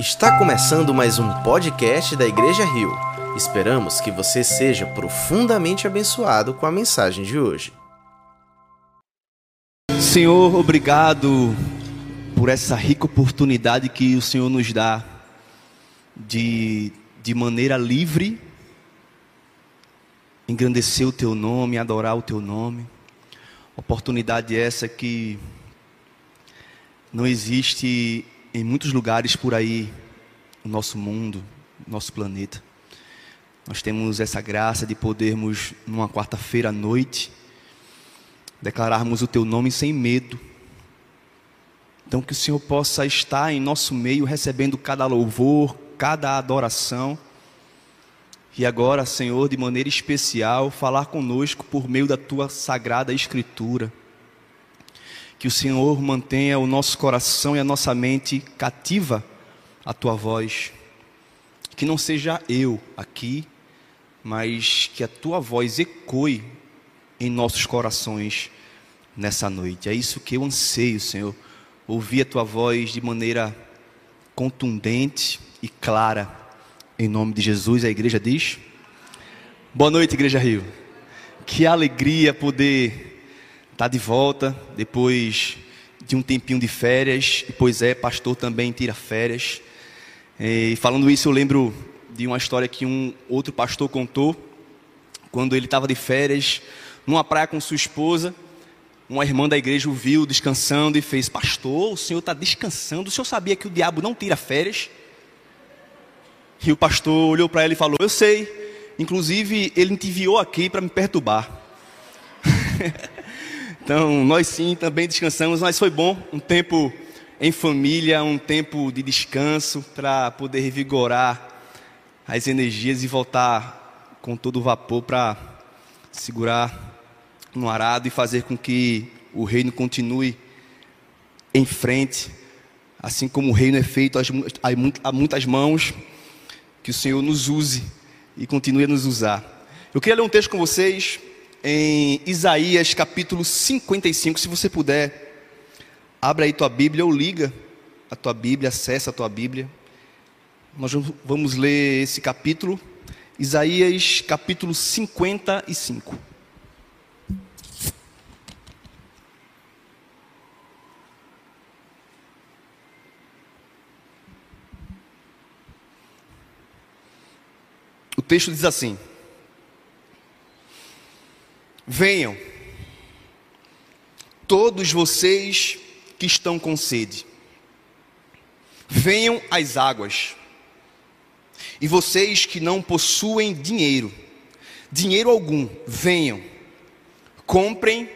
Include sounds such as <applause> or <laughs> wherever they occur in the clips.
Está começando mais um podcast da Igreja Rio. Esperamos que você seja profundamente abençoado com a mensagem de hoje. Senhor, obrigado por essa rica oportunidade que o Senhor nos dá de, de maneira livre engrandecer o Teu nome, adorar o Teu nome. Oportunidade essa que não existe em muitos lugares por aí, no nosso mundo, no nosso planeta. Nós temos essa graça de podermos, numa quarta-feira à noite, declararmos o Teu nome sem medo. Então, que o Senhor possa estar em nosso meio, recebendo cada louvor, cada adoração. E agora, Senhor, de maneira especial, falar conosco por meio da Tua sagrada Escritura que o Senhor mantenha o nosso coração e a nossa mente cativa à tua voz. Que não seja eu aqui, mas que a tua voz ecoe em nossos corações nessa noite. É isso que eu anseio, Senhor. Ouvir a tua voz de maneira contundente e clara. Em nome de Jesus, a igreja diz: Boa noite, Igreja Rio. Que alegria poder está de volta depois de um tempinho de férias. E, pois é, pastor também tira férias. E falando isso, eu lembro de uma história que um outro pastor contou quando ele estava de férias numa praia com sua esposa. Uma irmã da igreja o viu descansando e fez: Pastor, o senhor está descansando. O senhor sabia que o diabo não tira férias? E o pastor olhou para ela e falou: Eu sei. Inclusive, ele te enviou aqui para me perturbar. <laughs> Então, nós sim também descansamos, mas foi bom um tempo em família, um tempo de descanso para poder revigorar as energias e voltar com todo o vapor para segurar no arado e fazer com que o reino continue em frente, assim como o reino é feito a muitas mãos, que o Senhor nos use e continue a nos usar. Eu queria ler um texto com vocês, em Isaías capítulo 55. Se você puder, abra aí tua Bíblia ou liga a tua Bíblia, acessa a tua Bíblia. Nós vamos ler esse capítulo, Isaías capítulo 55. O texto diz assim: Venham, todos vocês que estão com sede, venham às águas, e vocês que não possuem dinheiro, dinheiro algum, venham, comprem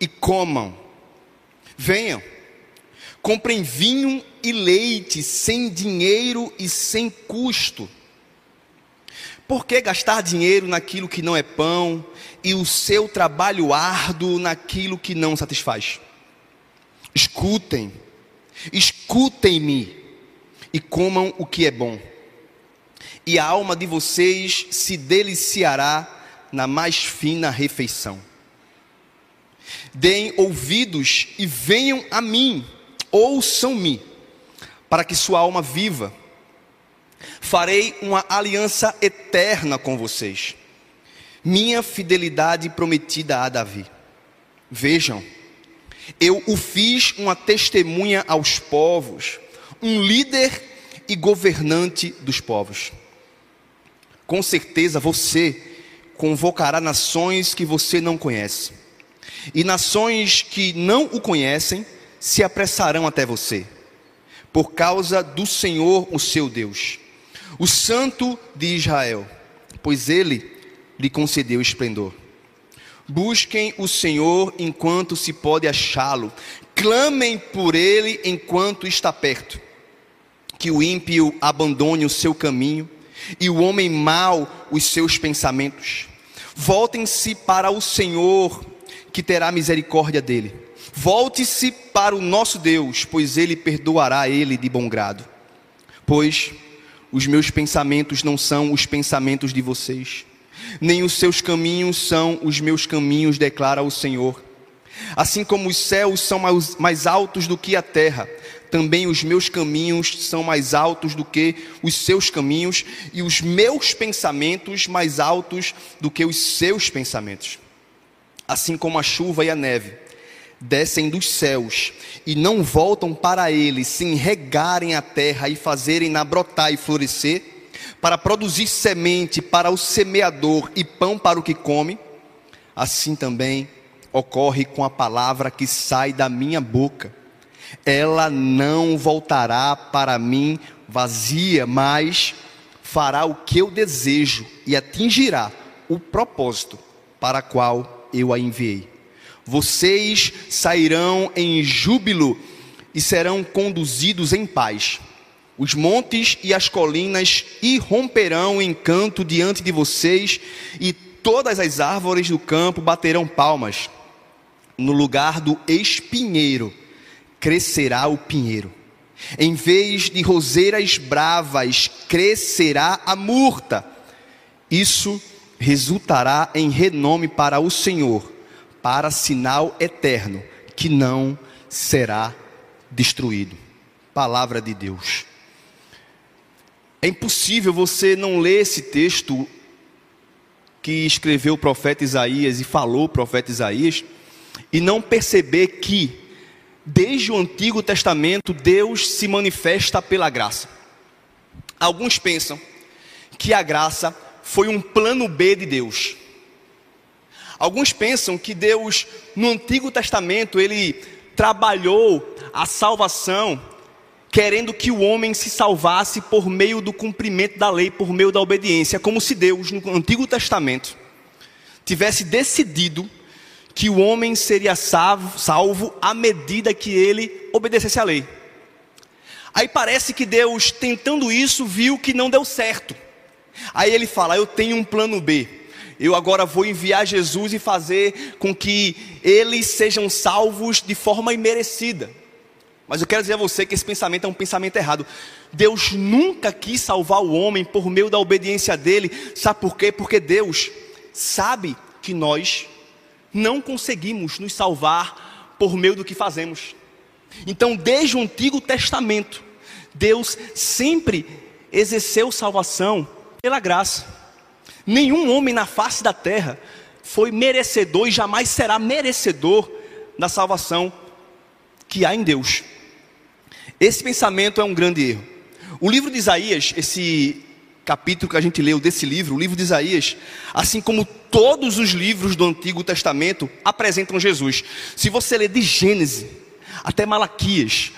e comam, venham, comprem vinho e leite sem dinheiro e sem custo. Por que gastar dinheiro naquilo que não é pão e o seu trabalho árduo naquilo que não satisfaz. Escutem, escutem-me e comam o que é bom, e a alma de vocês se deliciará na mais fina refeição. Deem ouvidos e venham a mim, ouçam-me, para que sua alma viva. Farei uma aliança eterna com vocês minha fidelidade prometida a Davi. Vejam, eu o fiz uma testemunha aos povos, um líder e governante dos povos. Com certeza você convocará nações que você não conhece, e nações que não o conhecem se apressarão até você, por causa do Senhor, o seu Deus, o Santo de Israel, pois ele lhe concedeu esplendor. Busquem o Senhor enquanto se pode achá-lo, clamem por ele enquanto está perto. Que o ímpio abandone o seu caminho e o homem mau os seus pensamentos. Voltem-se para o Senhor, que terá misericórdia dele. Volte-se para o nosso Deus, pois ele perdoará ele de bom grado. Pois os meus pensamentos não são os pensamentos de vocês nem os seus caminhos são os meus caminhos, declara o Senhor. Assim como os céus são mais, mais altos do que a terra, também os meus caminhos são mais altos do que os seus caminhos, e os meus pensamentos mais altos do que os seus pensamentos. Assim como a chuva e a neve descem dos céus e não voltam para ele sem regarem a terra e fazerem-na brotar e florescer, para produzir semente para o semeador e pão para o que come, assim também ocorre com a palavra que sai da minha boca. Ela não voltará para mim vazia, mas fará o que eu desejo e atingirá o propósito para qual eu a enviei. Vocês sairão em júbilo e serão conduzidos em paz. Os montes e as colinas irromperão em canto diante de vocês, e todas as árvores do campo baterão palmas. No lugar do espinheiro crescerá o pinheiro. Em vez de roseiras bravas, crescerá a murta. Isso resultará em renome para o Senhor, para sinal eterno, que não será destruído. Palavra de Deus. É impossível você não ler esse texto que escreveu o profeta Isaías e falou o profeta Isaías e não perceber que, desde o Antigo Testamento, Deus se manifesta pela graça. Alguns pensam que a graça foi um plano B de Deus. Alguns pensam que Deus, no Antigo Testamento, ele trabalhou a salvação querendo que o homem se salvasse por meio do cumprimento da lei, por meio da obediência, como se Deus, no Antigo Testamento, tivesse decidido que o homem seria salvo, salvo à medida que ele obedecesse à lei. Aí parece que Deus, tentando isso, viu que não deu certo. Aí ele fala: Eu tenho um plano B. Eu agora vou enviar Jesus e fazer com que eles sejam salvos de forma imerecida. Mas eu quero dizer a você que esse pensamento é um pensamento errado. Deus nunca quis salvar o homem por meio da obediência dele. Sabe por quê? Porque Deus sabe que nós não conseguimos nos salvar por meio do que fazemos. Então, desde o Antigo Testamento, Deus sempre exerceu salvação pela graça. Nenhum homem na face da terra foi merecedor e jamais será merecedor da salvação que há em Deus. Esse pensamento é um grande erro. O livro de Isaías, esse capítulo que a gente leu desse livro, o livro de Isaías, assim como todos os livros do Antigo Testamento, apresentam Jesus. Se você ler de Gênesis até Malaquias,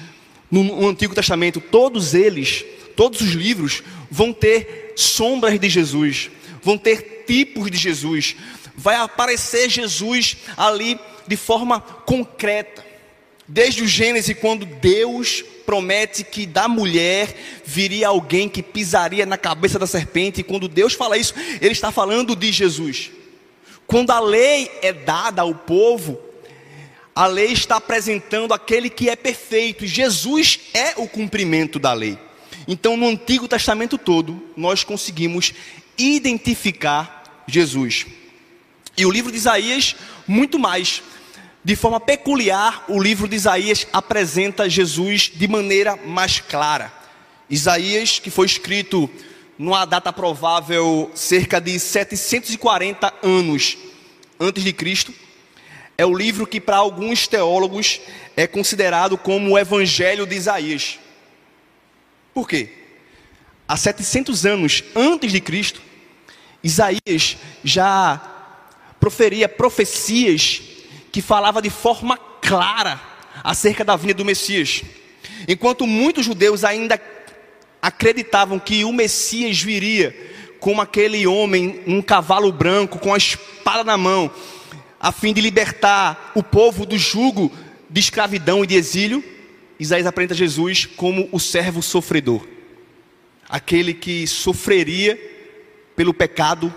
no, Antigo Testamento, todos eles, todos os livros, vão ter sombras de Jesus, vão ter tipos de Jesus, vai aparecer Jesus ali de forma concreta. Desde o Gênesis, quando Deus promete que da mulher viria alguém que pisaria na cabeça da serpente, e quando Deus fala isso, Ele está falando de Jesus. Quando a lei é dada ao povo, a lei está apresentando aquele que é perfeito, Jesus é o cumprimento da lei. Então, no Antigo Testamento todo, nós conseguimos identificar Jesus. E o livro de Isaías, muito mais. De forma peculiar, o livro de Isaías apresenta Jesus de maneira mais clara. Isaías, que foi escrito numa data provável cerca de 740 anos antes de Cristo, é o livro que para alguns teólogos é considerado como o Evangelho de Isaías. Por quê? Há 700 anos antes de Cristo, Isaías já proferia profecias que falava de forma clara acerca da vinda do Messias. Enquanto muitos judeus ainda acreditavam que o Messias viria como aquele homem num cavalo branco com a espada na mão, a fim de libertar o povo do jugo de escravidão e de exílio, Isaías apresenta Jesus como o servo sofredor, aquele que sofreria pelo pecado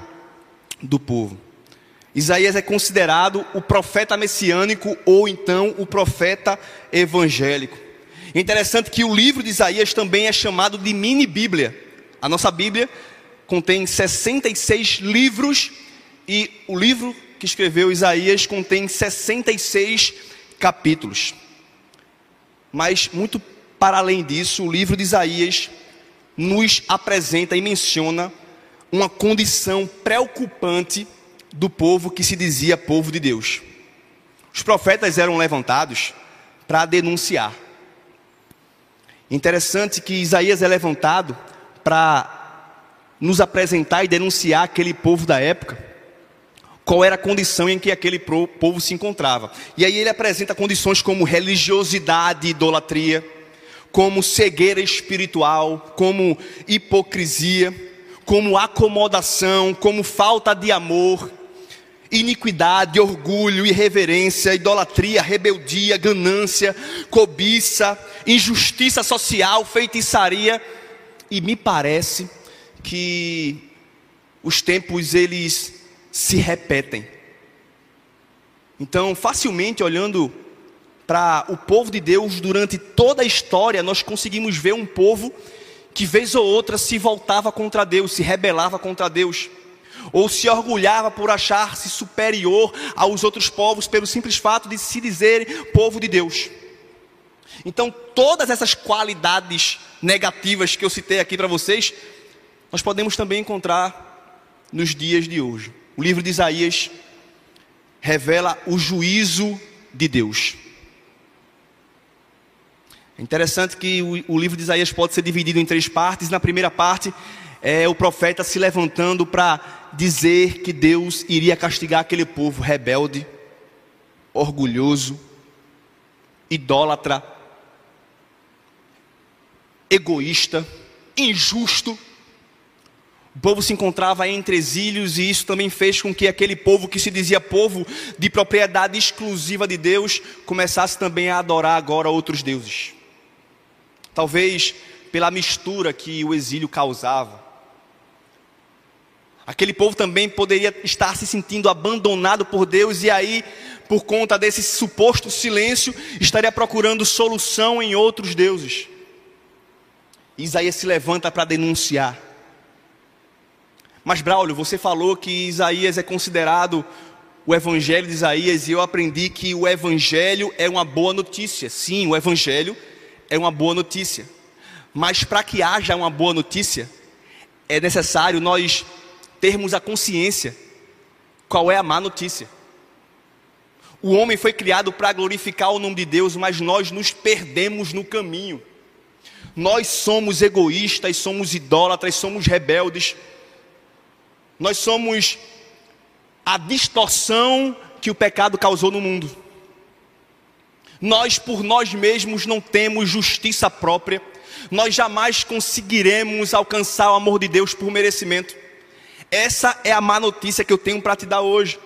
do povo. Isaías é considerado o profeta messiânico ou então o profeta evangélico. Interessante que o livro de Isaías também é chamado de mini Bíblia. A nossa Bíblia contém 66 livros e o livro que escreveu Isaías contém 66 capítulos. Mas, muito para além disso, o livro de Isaías nos apresenta e menciona uma condição preocupante do povo que se dizia povo de Deus. Os profetas eram levantados para denunciar. Interessante que Isaías é levantado para nos apresentar e denunciar aquele povo da época, qual era a condição em que aquele povo se encontrava. E aí ele apresenta condições como religiosidade, idolatria, como cegueira espiritual, como hipocrisia, como acomodação, como falta de amor, iniquidade, orgulho, irreverência, idolatria, rebeldia, ganância, cobiça, injustiça social, feitiçaria, e me parece que os tempos eles se repetem. Então, facilmente olhando para o povo de Deus durante toda a história, nós conseguimos ver um povo que vez ou outra se voltava contra Deus, se rebelava contra Deus, ou se orgulhava por achar-se superior aos outros povos pelo simples fato de se dizer povo de Deus. Então, todas essas qualidades negativas que eu citei aqui para vocês, nós podemos também encontrar nos dias de hoje. O livro de Isaías revela o juízo de Deus. É interessante que o, o, livro de Isaías pode ser dividido em três partes. Na primeira parte, é o profeta se levantando para dizer que Deus iria castigar aquele povo rebelde, orgulhoso, idólatra, egoísta, injusto. O povo se encontrava entre exílios e isso também fez com que aquele povo que se dizia povo de propriedade exclusiva de Deus começasse também a adorar agora outros deuses. Talvez pela mistura que o exílio causava. Aquele povo também poderia estar se sentindo abandonado por Deus e aí, por conta desse suposto silêncio, estaria procurando solução em outros deuses. Isaías se levanta para denunciar. Mas Braulio, você falou que Isaías é considerado o evangelho de Isaías e eu aprendi que o evangelho é uma boa notícia. Sim, o evangelho é uma boa notícia. Mas para que haja uma boa notícia, é necessário nós termos a consciência qual é a má notícia. O homem foi criado para glorificar o nome de Deus, mas nós nos perdemos no caminho. Nós somos egoístas, somos idólatras, somos rebeldes. Nós somos a distorção que o pecado causou no mundo. Nós por nós mesmos não temos justiça própria. Nós jamais conseguiremos alcançar o amor de Deus por merecimento. Essa é a má notícia que eu tenho para te dar hoje.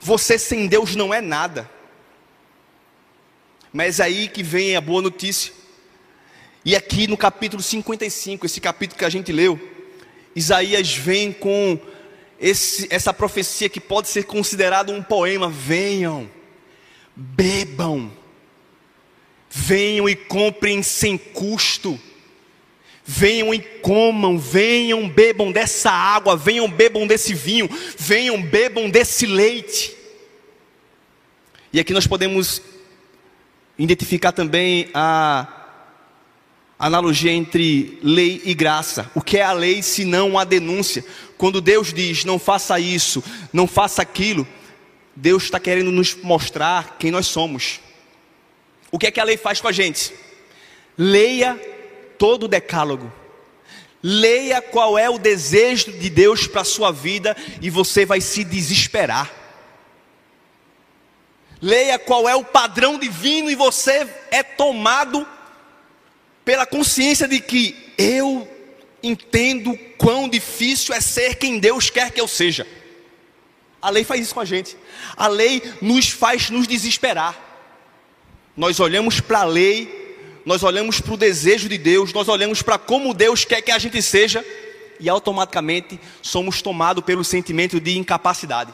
Você sem Deus não é nada. Mas é aí que vem a boa notícia. E aqui no capítulo 55, esse capítulo que a gente leu, Isaías vem com esse, essa profecia que pode ser considerado um poema: venham, bebam, venham e comprem sem custo, venham e comam, venham, bebam dessa água, venham, bebam desse vinho, venham, bebam desse leite. E aqui nós podemos identificar também a analogia entre lei e graça. O que é a lei se não a denúncia? Quando Deus diz não faça isso, não faça aquilo, Deus está querendo nos mostrar quem nós somos. O que é que a lei faz com a gente? Leia todo o decálogo. Leia qual é o desejo de Deus para a sua vida e você vai se desesperar. Leia qual é o padrão divino e você é tomado pela consciência de que eu entendo quão difícil é ser quem Deus quer que eu seja. A lei faz isso com a gente. A lei nos faz nos desesperar. Nós olhamos para a lei, nós olhamos para o desejo de Deus, nós olhamos para como Deus quer que a gente seja e automaticamente somos tomados pelo sentimento de incapacidade.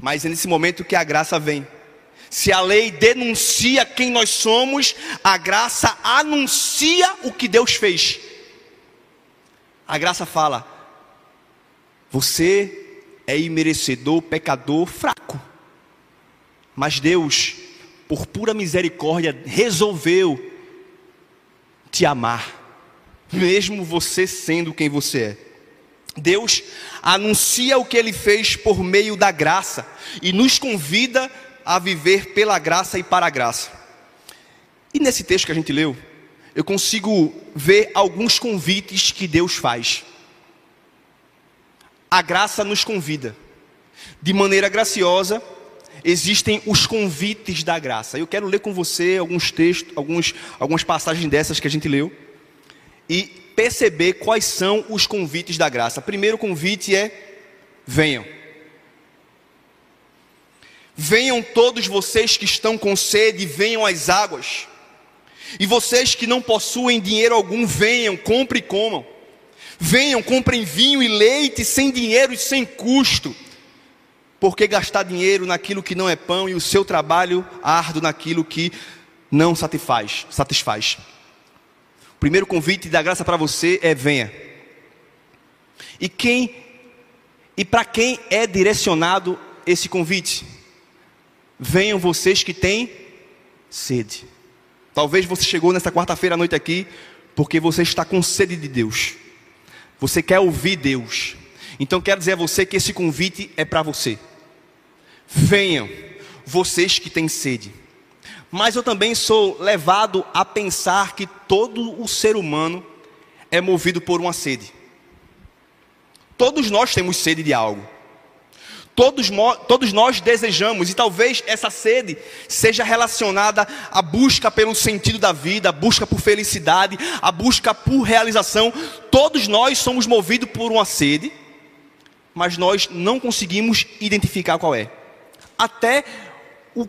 Mas é nesse momento que a graça vem se a lei denuncia quem nós somos, a graça anuncia o que Deus fez. A graça fala: você é imerecedor, pecador, fraco. Mas Deus, por pura misericórdia, resolveu te amar, mesmo você sendo quem você é. Deus anuncia o que ele fez por meio da graça e nos convida a viver pela graça e para a graça. E nesse texto que a gente leu, eu consigo ver alguns convites que Deus faz. A graça nos convida. De maneira graciosa, existem os convites da graça. Eu quero ler com você alguns textos, alguns, algumas passagens dessas que a gente leu e perceber quais são os convites da graça. Primeiro convite é: venham. Venham todos vocês que estão com sede, venham às águas. E vocês que não possuem dinheiro algum, venham, comprem e comam. Venham, comprem vinho e leite sem dinheiro e sem custo. Porque gastar dinheiro naquilo que não é pão e o seu trabalho árduo naquilo que não satisfaz, satisfaz. O primeiro convite da graça para você é venha. E quem e para quem é direcionado esse convite? Venham vocês que têm sede. Talvez você chegou nessa quarta-feira à noite aqui porque você está com sede de Deus. Você quer ouvir Deus. Então quero dizer a você que esse convite é para você. Venham, vocês que têm sede. Mas eu também sou levado a pensar que todo o ser humano é movido por uma sede. Todos nós temos sede de algo. Todos, todos nós desejamos, e talvez essa sede seja relacionada à busca pelo sentido da vida, a busca por felicidade, a busca por realização. Todos nós somos movidos por uma sede, mas nós não conseguimos identificar qual é. Até o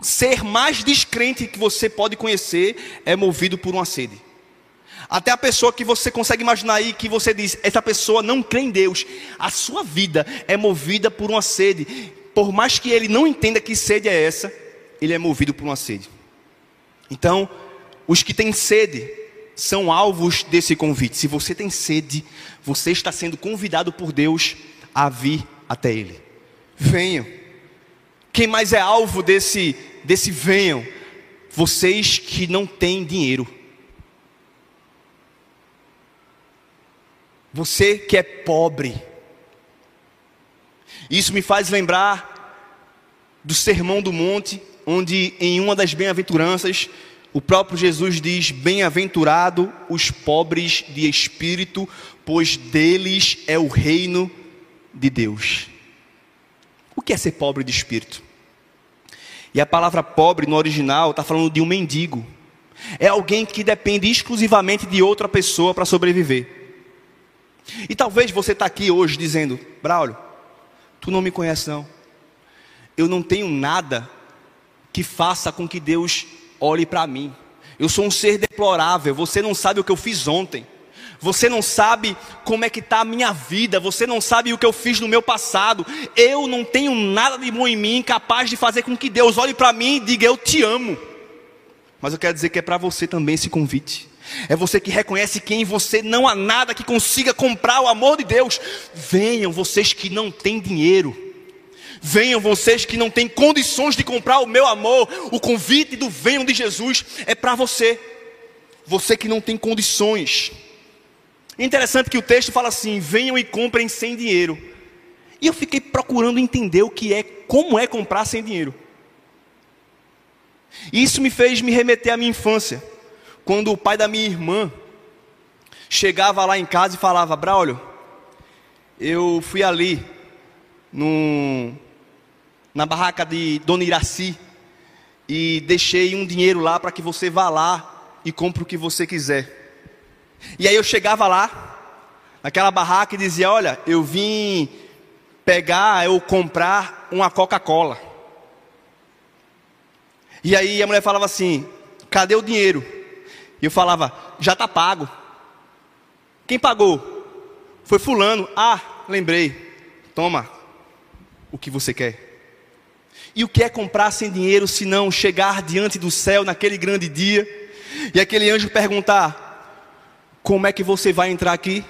ser mais descrente que você pode conhecer é movido por uma sede. Até a pessoa que você consegue imaginar aí, que você diz, essa pessoa não crê em Deus. A sua vida é movida por uma sede. Por mais que ele não entenda que sede é essa, ele é movido por uma sede. Então, os que têm sede são alvos desse convite. Se você tem sede, você está sendo convidado por Deus a vir até Ele. Venham. Quem mais é alvo desse, desse venham? Vocês que não têm dinheiro. Você que é pobre. Isso me faz lembrar do Sermão do Monte, onde em uma das bem-aventuranças, o próprio Jesus diz: Bem-aventurado os pobres de espírito, pois deles é o reino de Deus. O que é ser pobre de espírito? E a palavra pobre no original está falando de um mendigo. É alguém que depende exclusivamente de outra pessoa para sobreviver. E talvez você está aqui hoje dizendo, Braulio, tu não me conhece não. Eu não tenho nada que faça com que Deus olhe para mim. Eu sou um ser deplorável. Você não sabe o que eu fiz ontem. Você não sabe como é que está a minha vida. Você não sabe o que eu fiz no meu passado. Eu não tenho nada de bom em mim capaz de fazer com que Deus olhe para mim e diga eu te amo. Mas eu quero dizer que é para você também esse convite. É você que reconhece que em você não há nada que consiga comprar o amor de Deus. Venham vocês que não têm dinheiro. Venham vocês que não têm condições de comprar o meu amor. O convite do venham de Jesus é para você. Você que não tem condições. Interessante que o texto fala assim: venham e comprem sem dinheiro. E eu fiquei procurando entender o que é, como é comprar sem dinheiro. Isso me fez me remeter à minha infância quando o pai da minha irmã chegava lá em casa e falava: Braulio, eu fui ali no, na barraca de Dona Iraci e deixei um dinheiro lá para que você vá lá e compre o que você quiser. E aí eu chegava lá, naquela barraca e dizia: Olha, eu vim pegar ou comprar uma Coca-Cola. E aí a mulher falava assim: Cadê o dinheiro? E eu falava, já está pago. Quem pagou? Foi fulano. Ah, lembrei. Toma o que você quer. E o que é comprar sem dinheiro se não chegar diante do céu naquele grande dia e aquele anjo perguntar: Como é que você vai entrar aqui?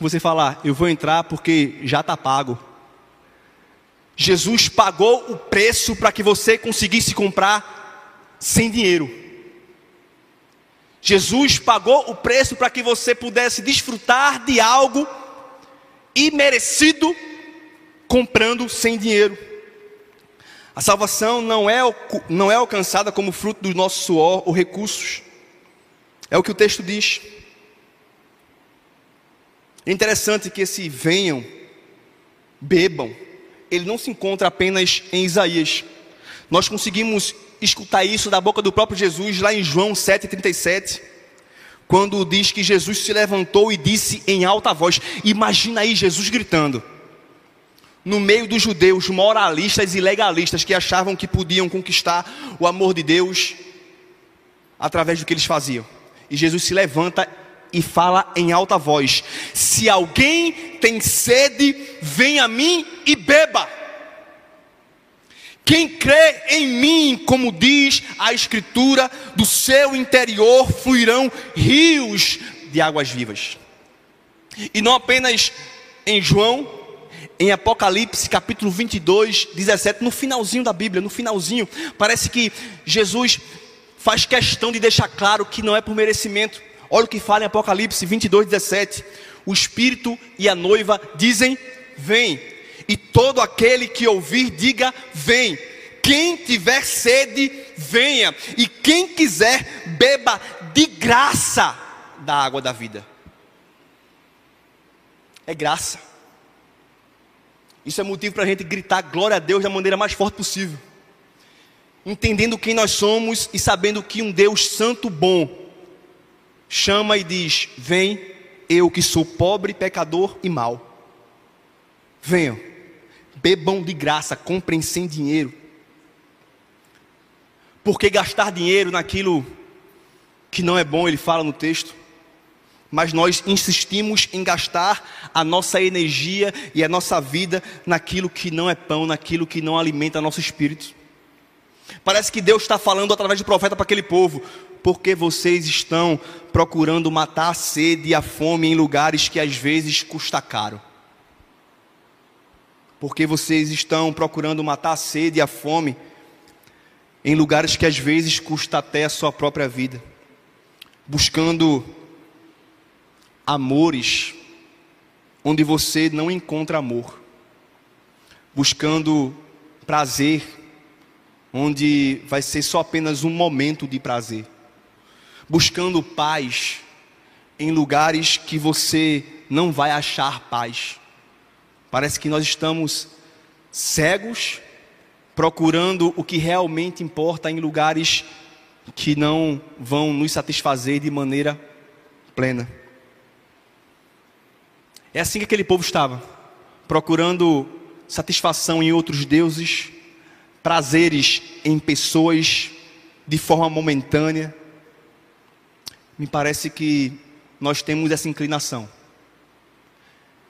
Você falar: Eu vou entrar porque já está pago. Jesus pagou o preço para que você conseguisse comprar sem dinheiro. Jesus pagou o preço para que você pudesse desfrutar de algo imerecido comprando sem dinheiro. A salvação não é, não é alcançada como fruto do nosso suor ou recursos. É o que o texto diz. É interessante que esse venham, bebam, ele não se encontra apenas em Isaías. Nós conseguimos escutar isso da boca do próprio Jesus lá em João 7,37, quando diz que Jesus se levantou e disse em alta voz: Imagina aí Jesus gritando, no meio dos judeus moralistas e legalistas que achavam que podiam conquistar o amor de Deus através do que eles faziam. E Jesus se levanta e fala em alta voz: Se alguém tem sede, vem a mim e beba. Quem crê em mim, como diz a Escritura, do seu interior fluirão rios de águas vivas. E não apenas em João, em Apocalipse capítulo 22, 17, no finalzinho da Bíblia, no finalzinho, parece que Jesus faz questão de deixar claro que não é por merecimento. Olha o que fala em Apocalipse 22, 17: O Espírito e a noiva dizem: Vem, e todo aquele que ouvir, diga: Vem. Quem tiver sede, venha, e quem quiser, beba de graça da água da vida. É graça. Isso é motivo para a gente gritar glória a Deus da maneira mais forte possível entendendo quem nós somos e sabendo que um Deus santo bom chama e diz: Vem, eu que sou pobre, pecador e mau. Venham, bebam de graça, comprem sem dinheiro. Porque gastar dinheiro naquilo que não é bom, ele fala no texto. Mas nós insistimos em gastar a nossa energia e a nossa vida naquilo que não é pão, naquilo que não alimenta nosso espírito. Parece que Deus está falando através do profeta para aquele povo, porque vocês estão procurando matar a sede e a fome em lugares que às vezes custa caro. Porque vocês estão procurando matar a sede e a fome em lugares que às vezes custa até a sua própria vida. Buscando amores onde você não encontra amor. Buscando prazer onde vai ser só apenas um momento de prazer, buscando paz em lugares que você não vai achar paz. Parece que nós estamos cegos, procurando o que realmente importa em lugares que não vão nos satisfazer de maneira plena. É assim que aquele povo estava, procurando satisfação em outros deuses, prazeres em pessoas de forma momentânea. Me parece que nós temos essa inclinação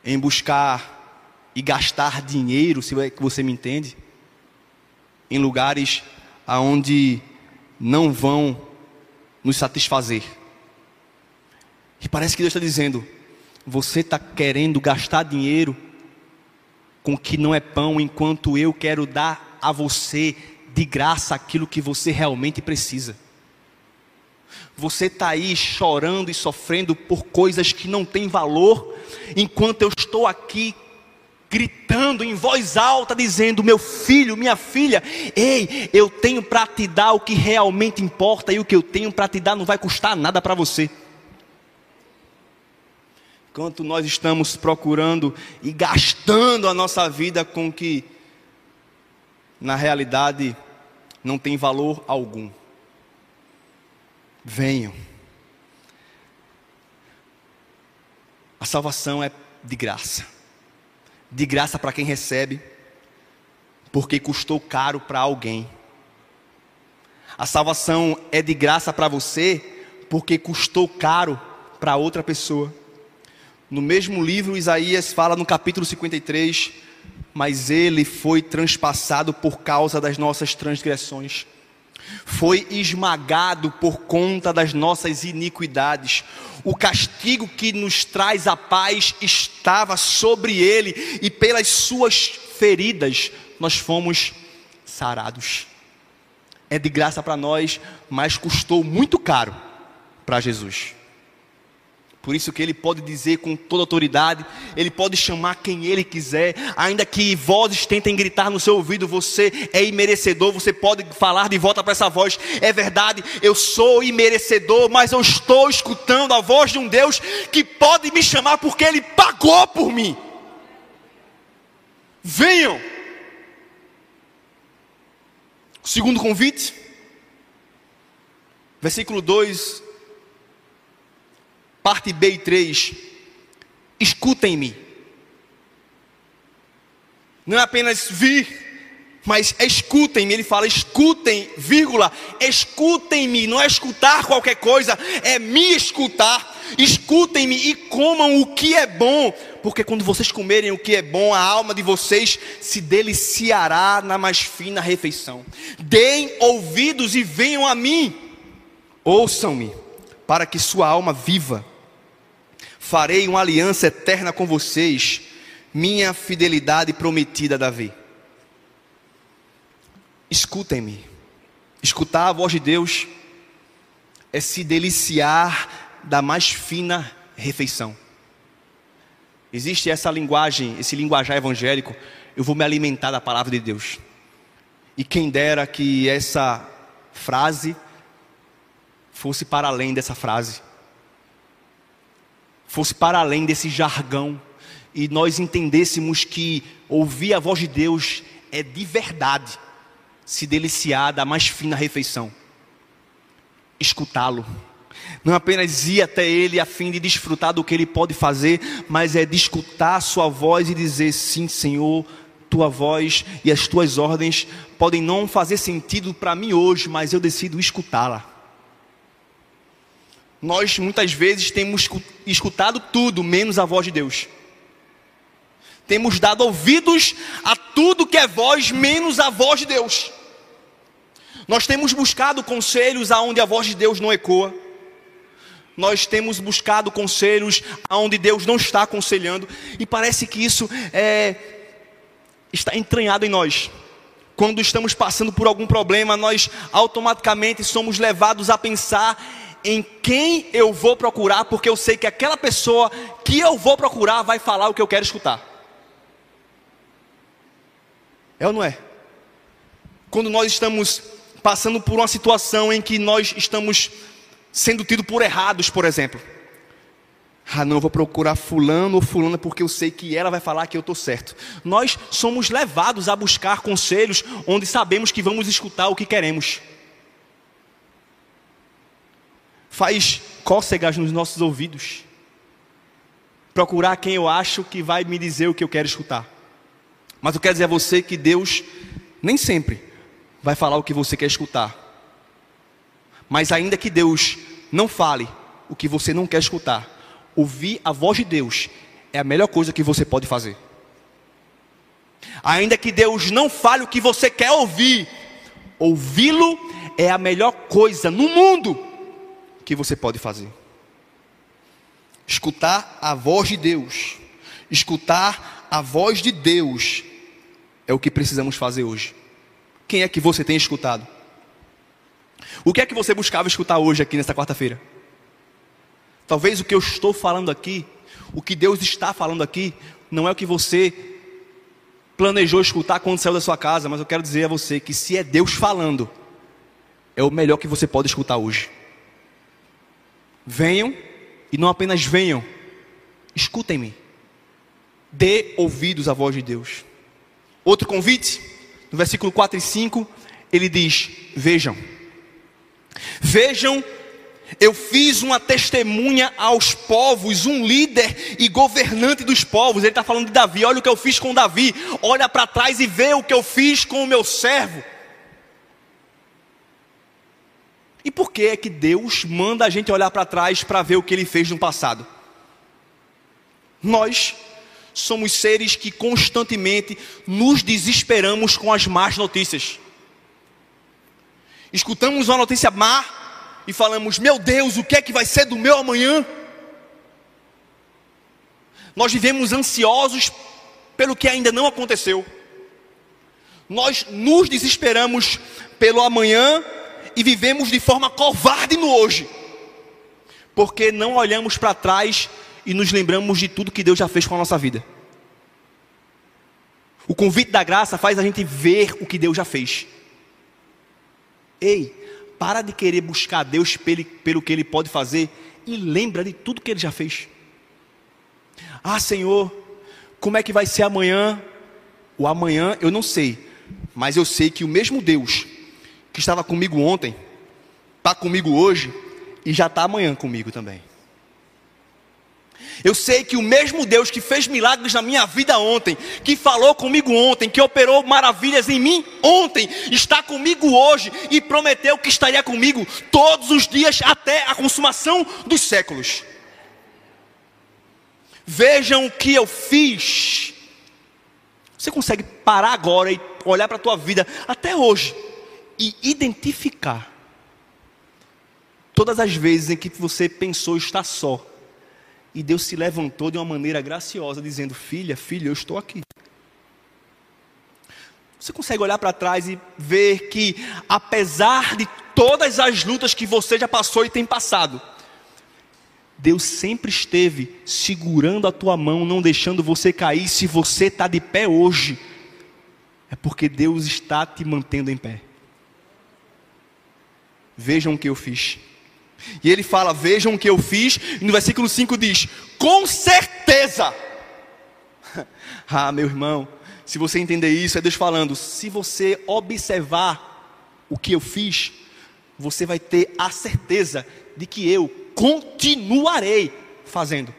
em buscar e gastar dinheiro, se é que você me entende, em lugares aonde não vão nos satisfazer. E parece que Deus está dizendo: você está querendo gastar dinheiro com o que não é pão, enquanto eu quero dar a você de graça aquilo que você realmente precisa. Você está aí chorando e sofrendo por coisas que não têm valor, enquanto eu estou aqui gritando em voz alta, dizendo: Meu filho, minha filha, ei, eu tenho para te dar o que realmente importa, e o que eu tenho para te dar não vai custar nada para você. Enquanto nós estamos procurando e gastando a nossa vida com que na realidade não tem valor algum. Venham. A salvação é de graça. De graça para quem recebe, porque custou caro para alguém. A salvação é de graça para você, porque custou caro para outra pessoa. No mesmo livro, Isaías fala no capítulo 53 mas ele foi transpassado por causa das nossas transgressões, foi esmagado por conta das nossas iniquidades. O castigo que nos traz a paz estava sobre ele, e pelas suas feridas nós fomos sarados. É de graça para nós, mas custou muito caro para Jesus. Por isso que ele pode dizer com toda autoridade, ele pode chamar quem ele quiser, ainda que vozes tentem gritar no seu ouvido, você é imerecedor, você pode falar de volta para essa voz, é verdade, eu sou imerecedor, mas eu estou escutando a voz de um Deus que pode me chamar porque ele pagou por mim. Venham. Segundo convite, versículo 2 parte B e 3, escutem-me. Não é apenas vir, mas escutem-me. Ele fala: escutem, vírgula, escutem-me. Não é escutar qualquer coisa, é me escutar. Escutem-me e comam o que é bom, porque quando vocês comerem o que é bom, a alma de vocês se deliciará na mais fina refeição. Deem ouvidos e venham a mim. Ouçam-me, para que sua alma viva farei uma aliança eterna com vocês, minha fidelidade prometida a Davi. Escutem-me. Escutar a voz de Deus é se deliciar da mais fina refeição. Existe essa linguagem, esse linguajar evangélico, eu vou me alimentar da palavra de Deus. E quem dera que essa frase fosse para além dessa frase fosse para além desse jargão e nós entendêssemos que ouvir a voz de Deus é de verdade se deliciar da mais fina refeição. Escutá-lo. Não apenas ir até Ele a fim de desfrutar do que Ele pode fazer, mas é de escutar a Sua voz e dizer: Sim, Senhor, Tua voz e as Tuas ordens podem não fazer sentido para mim hoje, mas eu decido escutá-la. Nós muitas vezes temos escutado tudo menos a voz de Deus. Temos dado ouvidos a tudo que é voz menos a voz de Deus. Nós temos buscado conselhos aonde a voz de Deus não ecoa. Nós temos buscado conselhos aonde Deus não está aconselhando e parece que isso é, está entranhado em nós. Quando estamos passando por algum problema, nós automaticamente somos levados a pensar em quem eu vou procurar, porque eu sei que aquela pessoa que eu vou procurar vai falar o que eu quero escutar. É ou não é? Quando nós estamos passando por uma situação em que nós estamos sendo tidos por errados, por exemplo. Ah, não, vou procurar fulano ou fulana porque eu sei que ela vai falar que eu estou certo. Nós somos levados a buscar conselhos onde sabemos que vamos escutar o que queremos faz cócegas nos nossos ouvidos. Procurar quem eu acho que vai me dizer o que eu quero escutar. Mas eu quero dizer a você que Deus nem sempre vai falar o que você quer escutar. Mas ainda que Deus não fale o que você não quer escutar, ouvir a voz de Deus é a melhor coisa que você pode fazer. Ainda que Deus não fale o que você quer ouvir, ouvi-lo é a melhor coisa no mundo que você pode fazer. Escutar a voz de Deus, escutar a voz de Deus é o que precisamos fazer hoje. Quem é que você tem escutado? O que é que você buscava escutar hoje aqui nesta quarta-feira? Talvez o que eu estou falando aqui, o que Deus está falando aqui, não é o que você planejou escutar quando saiu da sua casa, mas eu quero dizer a você que se é Deus falando, é o melhor que você pode escutar hoje. Venham e não apenas venham, escutem-me. Dê ouvidos à voz de Deus. Outro convite, no versículo 4 e 5, ele diz: Vejam, vejam, eu fiz uma testemunha aos povos, um líder e governante dos povos. Ele está falando de Davi. Olha o que eu fiz com Davi. Olha para trás e vê o que eu fiz com o meu servo. E por que é que Deus manda a gente olhar para trás para ver o que ele fez no passado? Nós somos seres que constantemente nos desesperamos com as más notícias. Escutamos uma notícia má e falamos: Meu Deus, o que é que vai ser do meu amanhã? Nós vivemos ansiosos pelo que ainda não aconteceu. Nós nos desesperamos pelo amanhã e vivemos de forma covarde no hoje, porque não olhamos para trás e nos lembramos de tudo que Deus já fez com a nossa vida. O convite da graça faz a gente ver o que Deus já fez. Ei, para de querer buscar Deus pelo, pelo que Ele pode fazer e lembra de tudo que Ele já fez. Ah, Senhor, como é que vai ser amanhã? O amanhã eu não sei, mas eu sei que o mesmo Deus que estava comigo ontem, está comigo hoje e já está amanhã comigo também. Eu sei que o mesmo Deus que fez milagres na minha vida ontem, que falou comigo ontem, que operou maravilhas em mim ontem, está comigo hoje e prometeu que estaria comigo todos os dias até a consumação dos séculos. Vejam o que eu fiz. Você consegue parar agora e olhar para a tua vida até hoje e identificar todas as vezes em que você pensou estar só e Deus se levantou de uma maneira graciosa, dizendo: Filha, filha, eu estou aqui. Você consegue olhar para trás e ver que, apesar de todas as lutas que você já passou e tem passado, Deus sempre esteve segurando a tua mão, não deixando você cair. Se você está de pé hoje, é porque Deus está te mantendo em pé. Vejam o que eu fiz. E ele fala: Vejam o que eu fiz. E no versículo 5 diz: Com certeza. <laughs> ah, meu irmão, se você entender isso, é Deus falando: Se você observar o que eu fiz, você vai ter a certeza de que eu continuarei fazendo.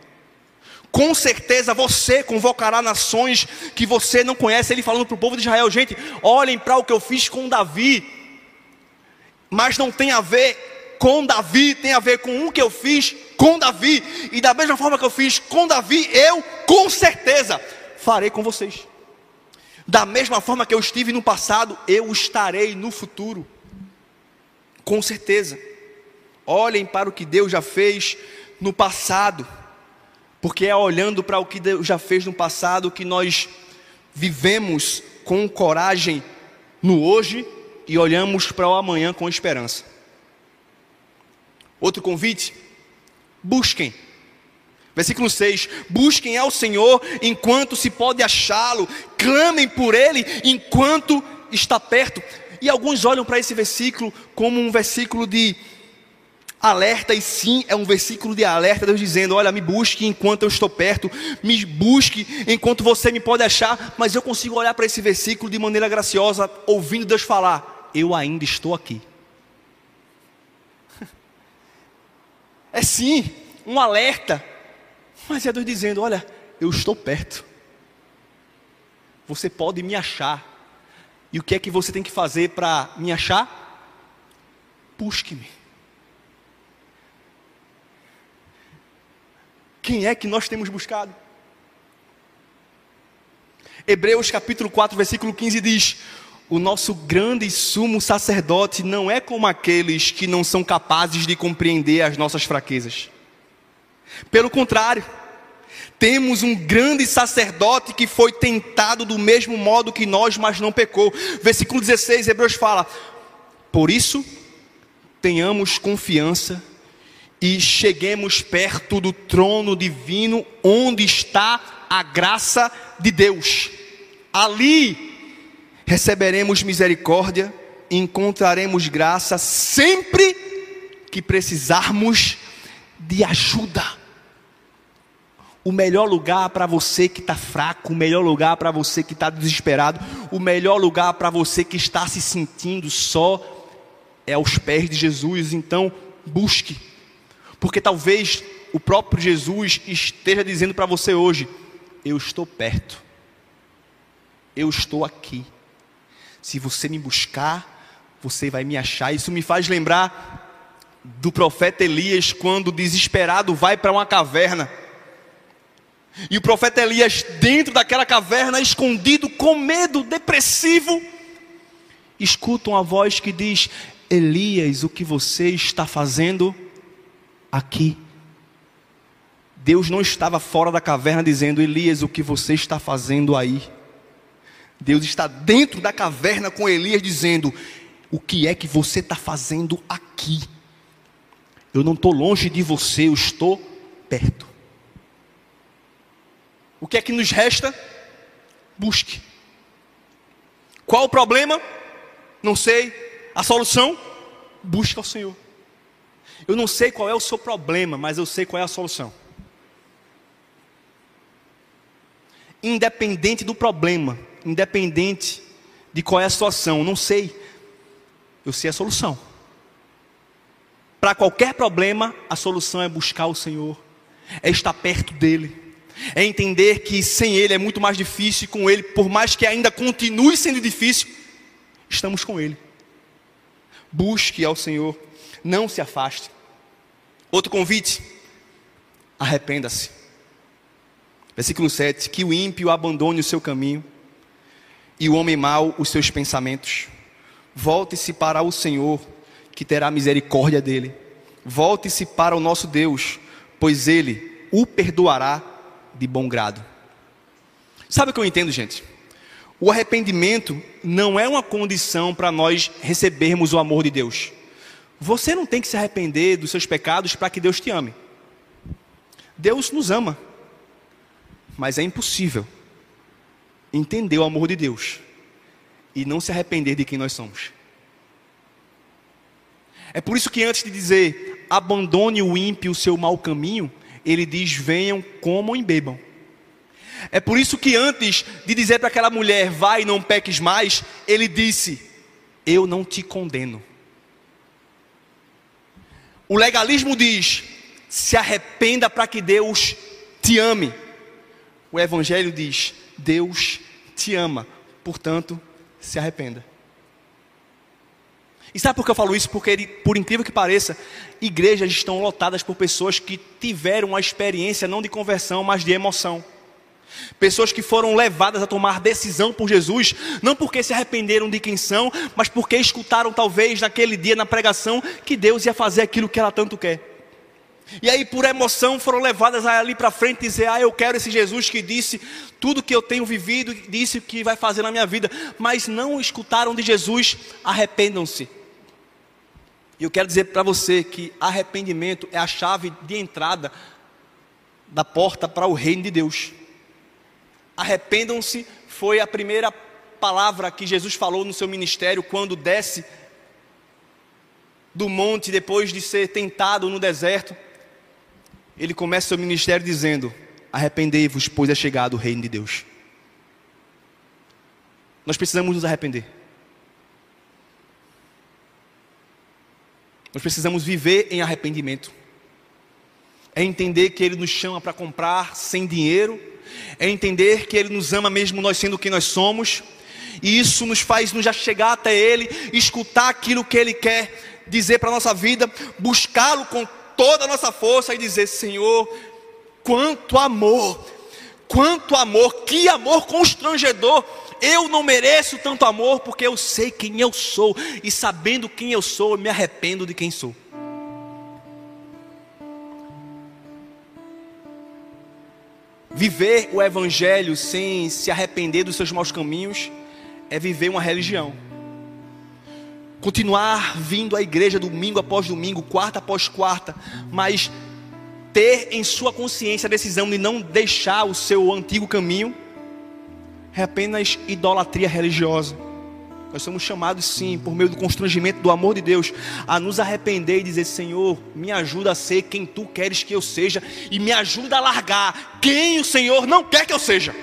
Com certeza você convocará nações que você não conhece. Ele falando para o povo de Israel: gente, olhem para o que eu fiz com Davi. Mas não tem a ver com Davi tem a ver com o que eu fiz com Davi, e da mesma forma que eu fiz com Davi, eu com certeza farei com vocês. Da mesma forma que eu estive no passado, eu estarei no futuro, com certeza. Olhem para o que Deus já fez no passado, porque é olhando para o que Deus já fez no passado que nós vivemos com coragem no hoje e olhamos para o amanhã com esperança. Outro convite: busquem. Versículo 6: Busquem ao Senhor enquanto se pode achá-lo, clamem por Ele enquanto está perto. E alguns olham para esse versículo como um versículo de alerta, e sim, é um versículo de alerta, Deus dizendo: Olha, me busque enquanto eu estou perto, me busque enquanto você me pode achar. Mas eu consigo olhar para esse versículo de maneira graciosa, ouvindo Deus falar: Eu ainda estou aqui. É sim um alerta, mas é Deus dizendo: Olha, eu estou perto. Você pode me achar. E o que é que você tem que fazer para me achar? Busque-me. Quem é que nós temos buscado? Hebreus capítulo 4, versículo 15 diz: o nosso grande sumo sacerdote não é como aqueles que não são capazes de compreender as nossas fraquezas. Pelo contrário, temos um grande sacerdote que foi tentado do mesmo modo que nós, mas não pecou. Versículo 16, Hebreus fala: Por isso, tenhamos confiança e cheguemos perto do trono divino, onde está a graça de Deus. Ali receberemos misericórdia e encontraremos graça sempre que precisarmos de ajuda. O melhor lugar para você que está fraco, o melhor lugar para você que está desesperado, o melhor lugar para você que está se sentindo só é aos pés de Jesus. Então, busque, porque talvez o próprio Jesus esteja dizendo para você hoje: Eu estou perto, eu estou aqui. Se você me buscar, você vai me achar. Isso me faz lembrar do profeta Elias, quando desesperado vai para uma caverna. E o profeta Elias, dentro daquela caverna, escondido, com medo, depressivo, escuta uma voz que diz: Elias, o que você está fazendo aqui? Deus não estava fora da caverna dizendo: Elias, o que você está fazendo aí? Deus está dentro da caverna com Elias, dizendo: O que é que você está fazendo aqui? Eu não estou longe de você, eu estou perto. O que é que nos resta? Busque. Qual o problema? Não sei. A solução? Busque ao Senhor. Eu não sei qual é o seu problema, mas eu sei qual é a solução. Independente do problema, independente de qual é a situação, não sei. Eu sei a solução. Para qualquer problema, a solução é buscar o Senhor, é estar perto dEle, é entender que sem Ele é muito mais difícil, e com Ele, por mais que ainda continue sendo difícil, estamos com Ele. Busque ao Senhor, não se afaste. Outro convite, arrependa-se. Versículo 7: Que o ímpio abandone o seu caminho e o homem mau os seus pensamentos. Volte-se para o Senhor, que terá misericórdia dele. Volte-se para o nosso Deus, pois ele o perdoará de bom grado. Sabe o que eu entendo, gente? O arrependimento não é uma condição para nós recebermos o amor de Deus. Você não tem que se arrepender dos seus pecados para que Deus te ame. Deus nos ama, mas é impossível entender o amor de Deus e não se arrepender de quem nós somos. É por isso que antes de dizer abandone o ímpio o seu mau caminho, ele diz venham, comam e bebam. É por isso que antes de dizer para aquela mulher vai não peques mais, ele disse eu não te condeno. O legalismo diz se arrependa para que Deus te ame. O evangelho diz Deus te ama, portanto, se arrependa. E sabe por que eu falo isso? Porque, por incrível que pareça, igrejas estão lotadas por pessoas que tiveram uma experiência não de conversão, mas de emoção. Pessoas que foram levadas a tomar decisão por Jesus, não porque se arrependeram de quem são, mas porque escutaram talvez naquele dia na pregação que Deus ia fazer aquilo que ela tanto quer. E aí, por emoção, foram levadas ali para frente e dizer: Ah, eu quero esse Jesus que disse tudo que eu tenho vivido, disse o que vai fazer na minha vida. Mas não escutaram de Jesus, arrependam-se. E eu quero dizer para você que arrependimento é a chave de entrada da porta para o reino de Deus. Arrependam-se foi a primeira palavra que Jesus falou no seu ministério quando desce do monte depois de ser tentado no deserto ele começa seu ministério dizendo: Arrependei-vos, pois é chegado o reino de Deus. Nós precisamos nos arrepender. Nós precisamos viver em arrependimento. É entender que Ele nos chama para comprar sem dinheiro. É entender que Ele nos ama mesmo nós sendo quem nós somos. E isso nos faz nos chegar até Ele, escutar aquilo que Ele quer dizer para a nossa vida, buscá-lo com toda a nossa força e dizer: Senhor, quanto amor, quanto amor, que amor constrangedor. Eu não mereço tanto amor porque eu sei quem eu sou e sabendo quem eu sou, eu me arrependo de quem sou. Viver o Evangelho sem se arrepender dos seus maus caminhos é viver uma religião continuar vindo à igreja domingo após domingo, quarta após quarta, mas ter em sua consciência a decisão de não deixar o seu antigo caminho, é apenas idolatria religiosa. Nós somos chamados, sim, por meio do constrangimento do amor de Deus, a nos arrepender e dizer: Senhor, me ajuda a ser quem tu queres que eu seja, e me ajuda a largar quem o Senhor não quer que eu seja.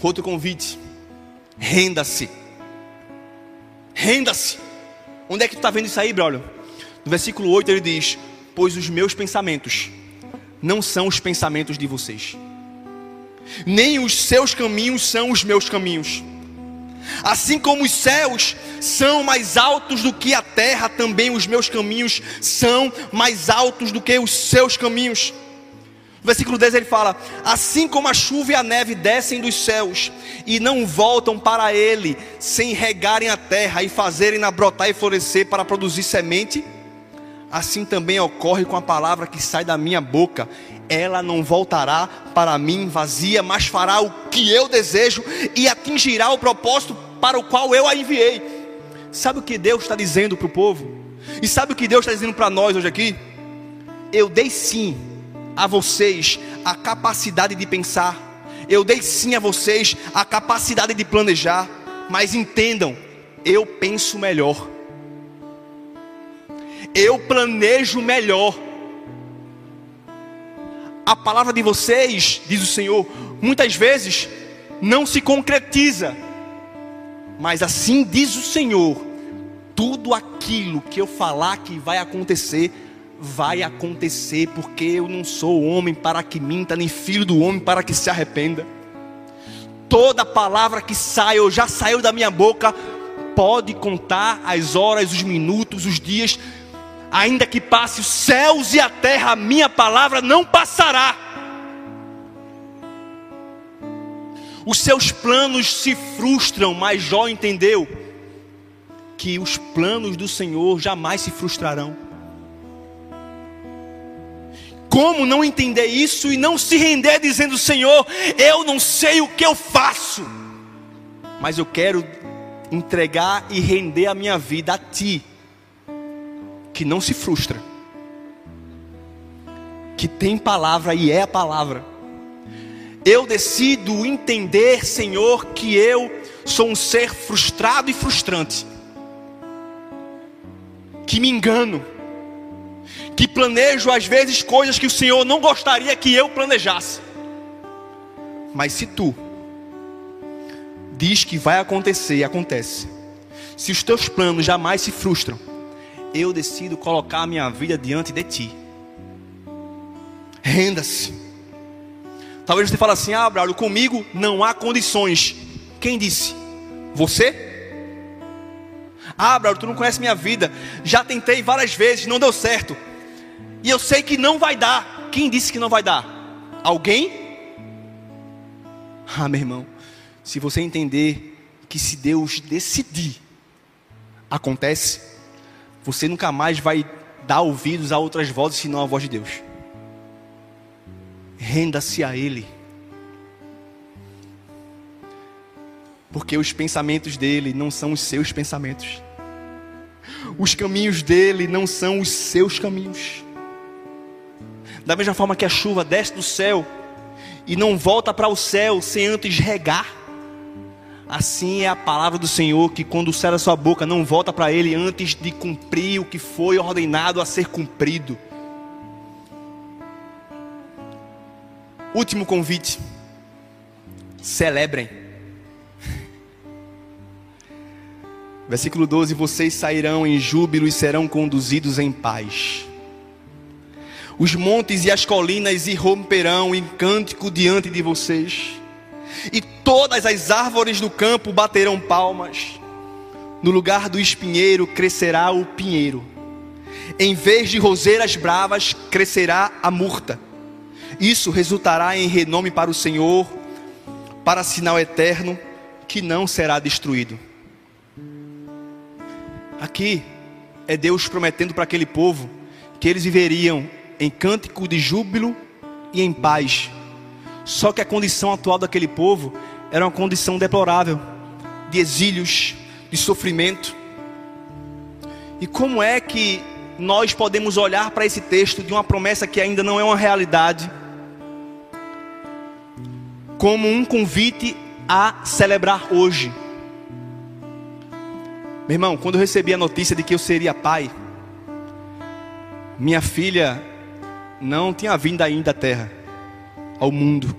Outro convite Renda-se. Renda-se. Onde é que tu está vendo isso aí, brother? No versículo 8 ele diz: Pois os meus pensamentos não são os pensamentos de vocês, nem os seus caminhos são os meus caminhos. Assim como os céus são mais altos do que a terra, também os meus caminhos são mais altos do que os seus caminhos. Versículo 10 ele fala: Assim como a chuva e a neve descem dos céus e não voltam para ele, sem regarem a terra e fazerem-na brotar e florescer para produzir semente, assim também ocorre com a palavra que sai da minha boca. Ela não voltará para mim vazia, mas fará o que eu desejo e atingirá o propósito para o qual eu a enviei. Sabe o que Deus está dizendo para o povo? E sabe o que Deus está dizendo para nós hoje aqui? Eu dei sim a vocês a capacidade de pensar, eu dei sim a vocês a capacidade de planejar, mas entendam, eu penso melhor. Eu planejo melhor. A palavra de vocês, diz o Senhor, muitas vezes não se concretiza, mas assim diz o Senhor: tudo aquilo que eu falar que vai acontecer, vai acontecer, porque eu não sou homem para que minta, nem filho do homem para que se arrependa. Toda palavra que sai ou já saiu da minha boca, pode contar as horas, os minutos, os dias, ainda que passe os céus e a terra, a minha palavra não passará. Os seus planos se frustram, mas Jó entendeu que os planos do Senhor jamais se frustrarão. Como não entender isso e não se render dizendo: Senhor, eu não sei o que eu faço, mas eu quero entregar e render a minha vida a Ti que não se frustra, que tem palavra e é a palavra. Eu decido entender, Senhor, que eu sou um ser frustrado e frustrante, que me engano, que planejo às vezes coisas que o Senhor não gostaria que eu planejasse. Mas se tu diz que vai acontecer, acontece. Se os teus planos jamais se frustram, eu decido colocar a minha vida diante de ti. Renda-se. Talvez você fale assim: Ah, Braulio, comigo não há condições. Quem disse? Você? Ah, Braulio, tu não conhece minha vida. Já tentei várias vezes, não deu certo. E eu sei que não vai dar. Quem disse que não vai dar? Alguém? <laughs> Ah, meu irmão, se você entender que se Deus decidir, acontece você nunca mais vai dar ouvidos a outras vozes senão a voz de Deus. Renda-se a Ele. Porque os pensamentos dele não são os seus pensamentos. Os caminhos dele não são os seus caminhos. Da mesma forma que a chuva desce do céu e não volta para o céu sem antes regar Assim é a palavra do Senhor que quando sai da sua boca não volta para ele antes de cumprir o que foi ordenado a ser cumprido. Último convite. Celebrem. <laughs> Versículo 12: Vocês sairão em júbilo e serão conduzidos em paz. Os montes e as colinas irromperão em cântico diante de vocês e todas as árvores do campo baterão palmas. No lugar do espinheiro crescerá o pinheiro. Em vez de roseiras bravas, crescerá a murta. Isso resultará em renome para o Senhor, para sinal eterno que não será destruído. Aqui é Deus prometendo para aquele povo que eles viveriam em cântico de júbilo e em paz só que a condição atual daquele povo era uma condição deplorável, de exílios, de sofrimento. E como é que nós podemos olhar para esse texto de uma promessa que ainda não é uma realidade, como um convite a celebrar hoje? Meu irmão, quando eu recebi a notícia de que eu seria pai, minha filha não tinha vindo ainda à terra ao mundo.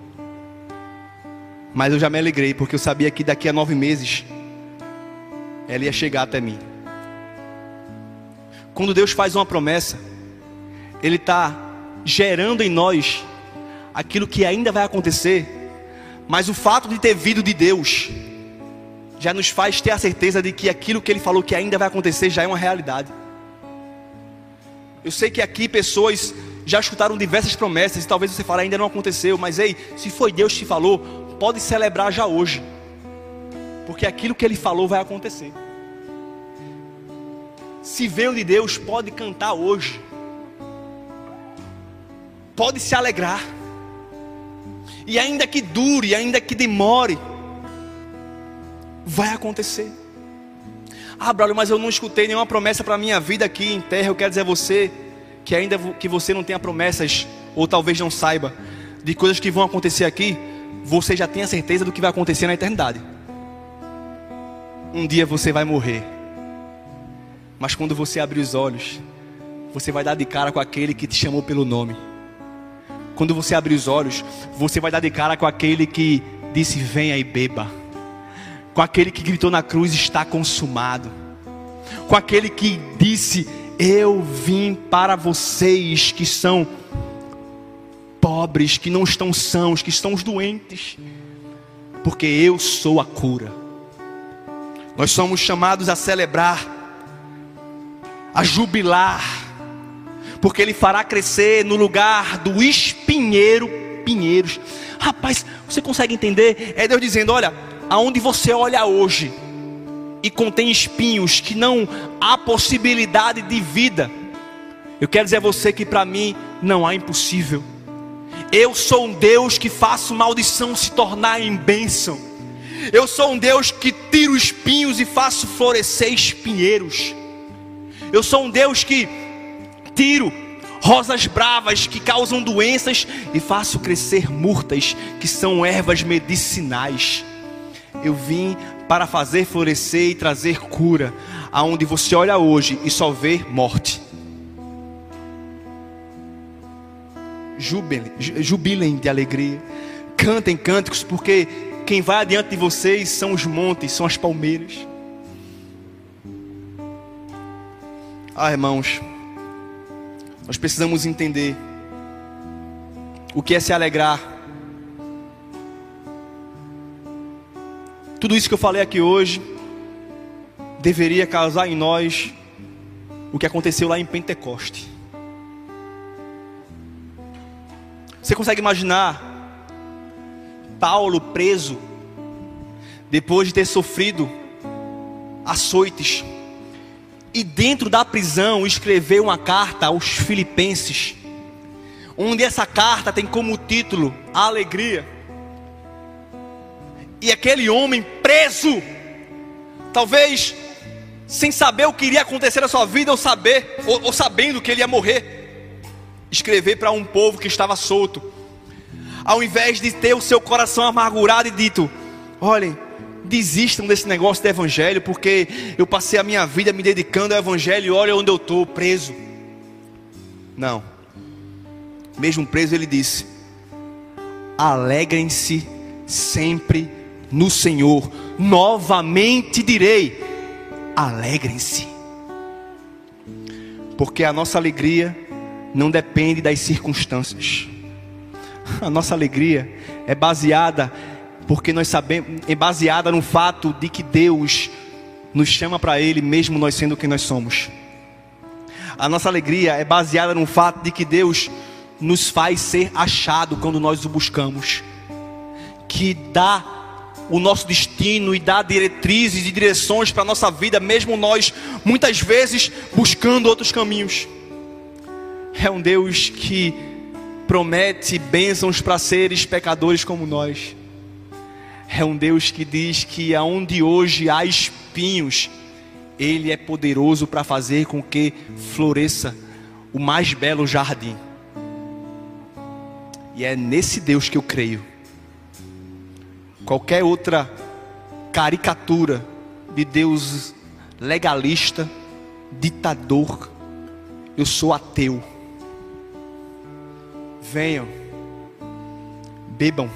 Mas eu já me alegrei, porque eu sabia que daqui a nove meses ela ia chegar até mim. Quando Deus faz uma promessa, Ele está gerando em nós aquilo que ainda vai acontecer, mas o fato de ter vindo de Deus já nos faz ter a certeza de que aquilo que Ele falou que ainda vai acontecer já é uma realidade. Eu sei que aqui pessoas já escutaram diversas promessas e talvez você fale ainda não aconteceu, mas ei, se foi Deus que te falou, pode celebrar já hoje, porque aquilo que Ele falou vai acontecer. se veio de Deus, pode cantar hoje. Pode se alegrar. E ainda que dure, ainda que demore, vai acontecer. Ah, Braulio, mas eu não escutei nenhuma promessa para a minha vida aqui em terra. Eu quero dizer a você que ainda que você não tenha promessas, ou talvez não saiba, de coisas que vão acontecer aqui, você já tem a certeza do que vai acontecer na eternidade. Um dia você vai morrer. Mas quando você abrir os olhos, você vai dar de cara com aquele que te chamou pelo nome. Quando você abrir os olhos, você vai dar de cara com aquele que disse: Venha e beba com aquele que gritou na cruz: Está consumado, com aquele que disse: Eu vim para vocês que são pobres, que não estão sãos, que estão os doentes, porque eu sou a cura. Nós somos chamados a celebrar, a jubilar, porque Ele fará crescer no lugar do espinheiro pinheiros. Rapaz, você consegue entender? É Deus dizendo: Olha, aonde você olha hoje e contém espinhos que não há possibilidade de vida, eu quero dizer a você que para mim não há impossível. Eu sou um Deus que faço maldição se tornar em bênção. Eu sou um Deus que tiro espinhos e faço florescer espinheiros. Eu sou um Deus que tiro rosas bravas que causam doenças e faço crescer murtas que são ervas medicinais. Eu vim para fazer florescer e trazer cura, aonde você olha hoje e só vê morte. Jubilem, jubilem de alegria, cantem cânticos, porque quem vai adiante de vocês são os montes, são as palmeiras. Ah, irmãos, nós precisamos entender o que é se alegrar Tudo isso que eu falei aqui hoje deveria causar em nós o que aconteceu lá em Pentecoste. Você consegue imaginar Paulo preso depois de ter sofrido açoites e dentro da prisão escreveu uma carta aos filipenses, onde essa carta tem como título a alegria. E aquele homem preso, talvez sem saber o que iria acontecer na sua vida, ou saber, ou, ou sabendo que ele ia morrer, escrever para um povo que estava solto, ao invés de ter o seu coração amargurado e dito: olhem, desistam desse negócio do evangelho, porque eu passei a minha vida me dedicando ao evangelho e olha onde eu estou, preso. Não, mesmo preso, ele disse: alegrem-se sempre no Senhor. Novamente direi: alegrem-se. Porque a nossa alegria não depende das circunstâncias. A nossa alegria é baseada porque nós sabemos, é baseada no fato de que Deus nos chama para ele mesmo nós sendo quem nós somos. A nossa alegria é baseada no fato de que Deus nos faz ser achado quando nós o buscamos. Que dá o nosso destino e dar diretrizes e direções para a nossa vida, mesmo nós muitas vezes buscando outros caminhos. É um Deus que promete bênçãos para seres pecadores como nós. É um Deus que diz que aonde hoje há espinhos, Ele é poderoso para fazer com que floresça o mais belo jardim. E é nesse Deus que eu creio qualquer outra caricatura de Deus legalista, ditador, eu sou ateu. Venham, bebam,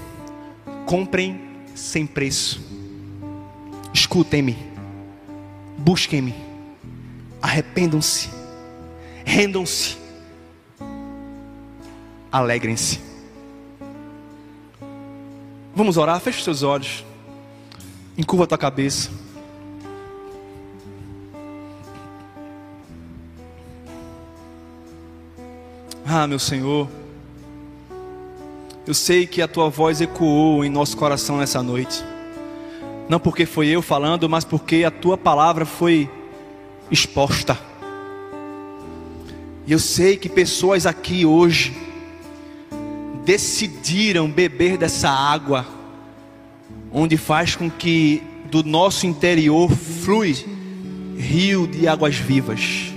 comprem sem preço, escutem-me, busquem-me, arrependam-se, rendam-se, alegrem-se. Vamos orar? Feche seus olhos. Encurva a tua cabeça. Ah, meu Senhor. Eu sei que a tua voz ecoou em nosso coração nessa noite. Não porque foi eu falando, mas porque a tua palavra foi exposta. E eu sei que pessoas aqui hoje decidiram beber dessa água, onde faz com que do nosso interior flui rio de águas vivas.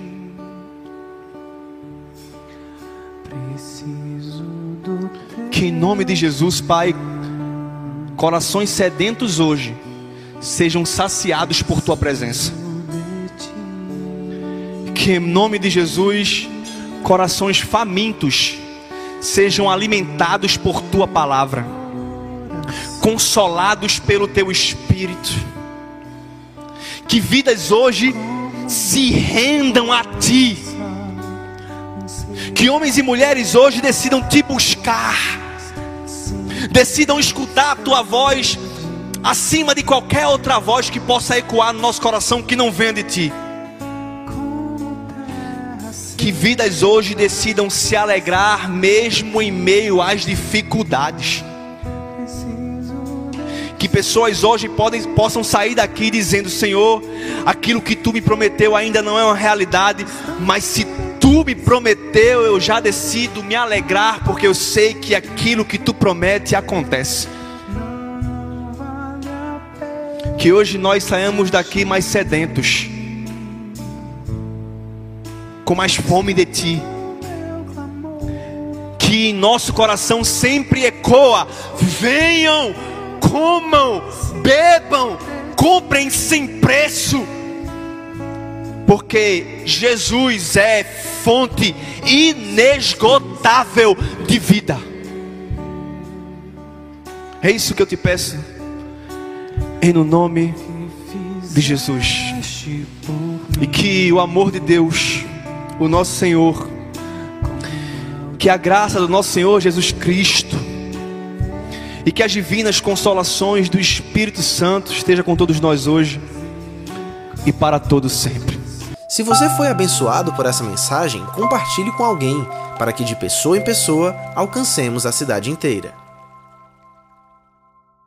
Que em nome de Jesus, Pai, corações sedentos hoje sejam saciados por tua presença. Que em nome de Jesus, corações famintos sejam alimentados por tua palavra, consolados pelo teu espírito. Que vidas hoje se rendam a ti. Que homens e mulheres hoje decidam te buscar, decidam escutar a tua voz acima de qualquer outra voz que possa ecoar no nosso coração que não venha de ti. Que vidas hoje decidam se alegrar mesmo em meio às dificuldades. Que pessoas hoje podem, possam sair daqui dizendo: Senhor, aquilo que tu me prometeu ainda não é uma realidade, mas se tu me prometeu, eu já decido me alegrar, porque eu sei que aquilo que tu promete acontece. Que hoje nós saímos daqui mais sedentos com mais fome de ti. Que em nosso coração sempre ecoa: venham, comam, bebam, comprem sem preço. Porque Jesus é fonte inesgotável de vida. É isso que eu te peço. Em no nome de Jesus. E que o amor de Deus o nosso Senhor, que a graça do nosso Senhor Jesus Cristo e que as divinas consolações do Espírito Santo esteja com todos nós hoje e para todos sempre. Se você foi abençoado por essa mensagem, compartilhe com alguém, para que de pessoa em pessoa alcancemos a cidade inteira.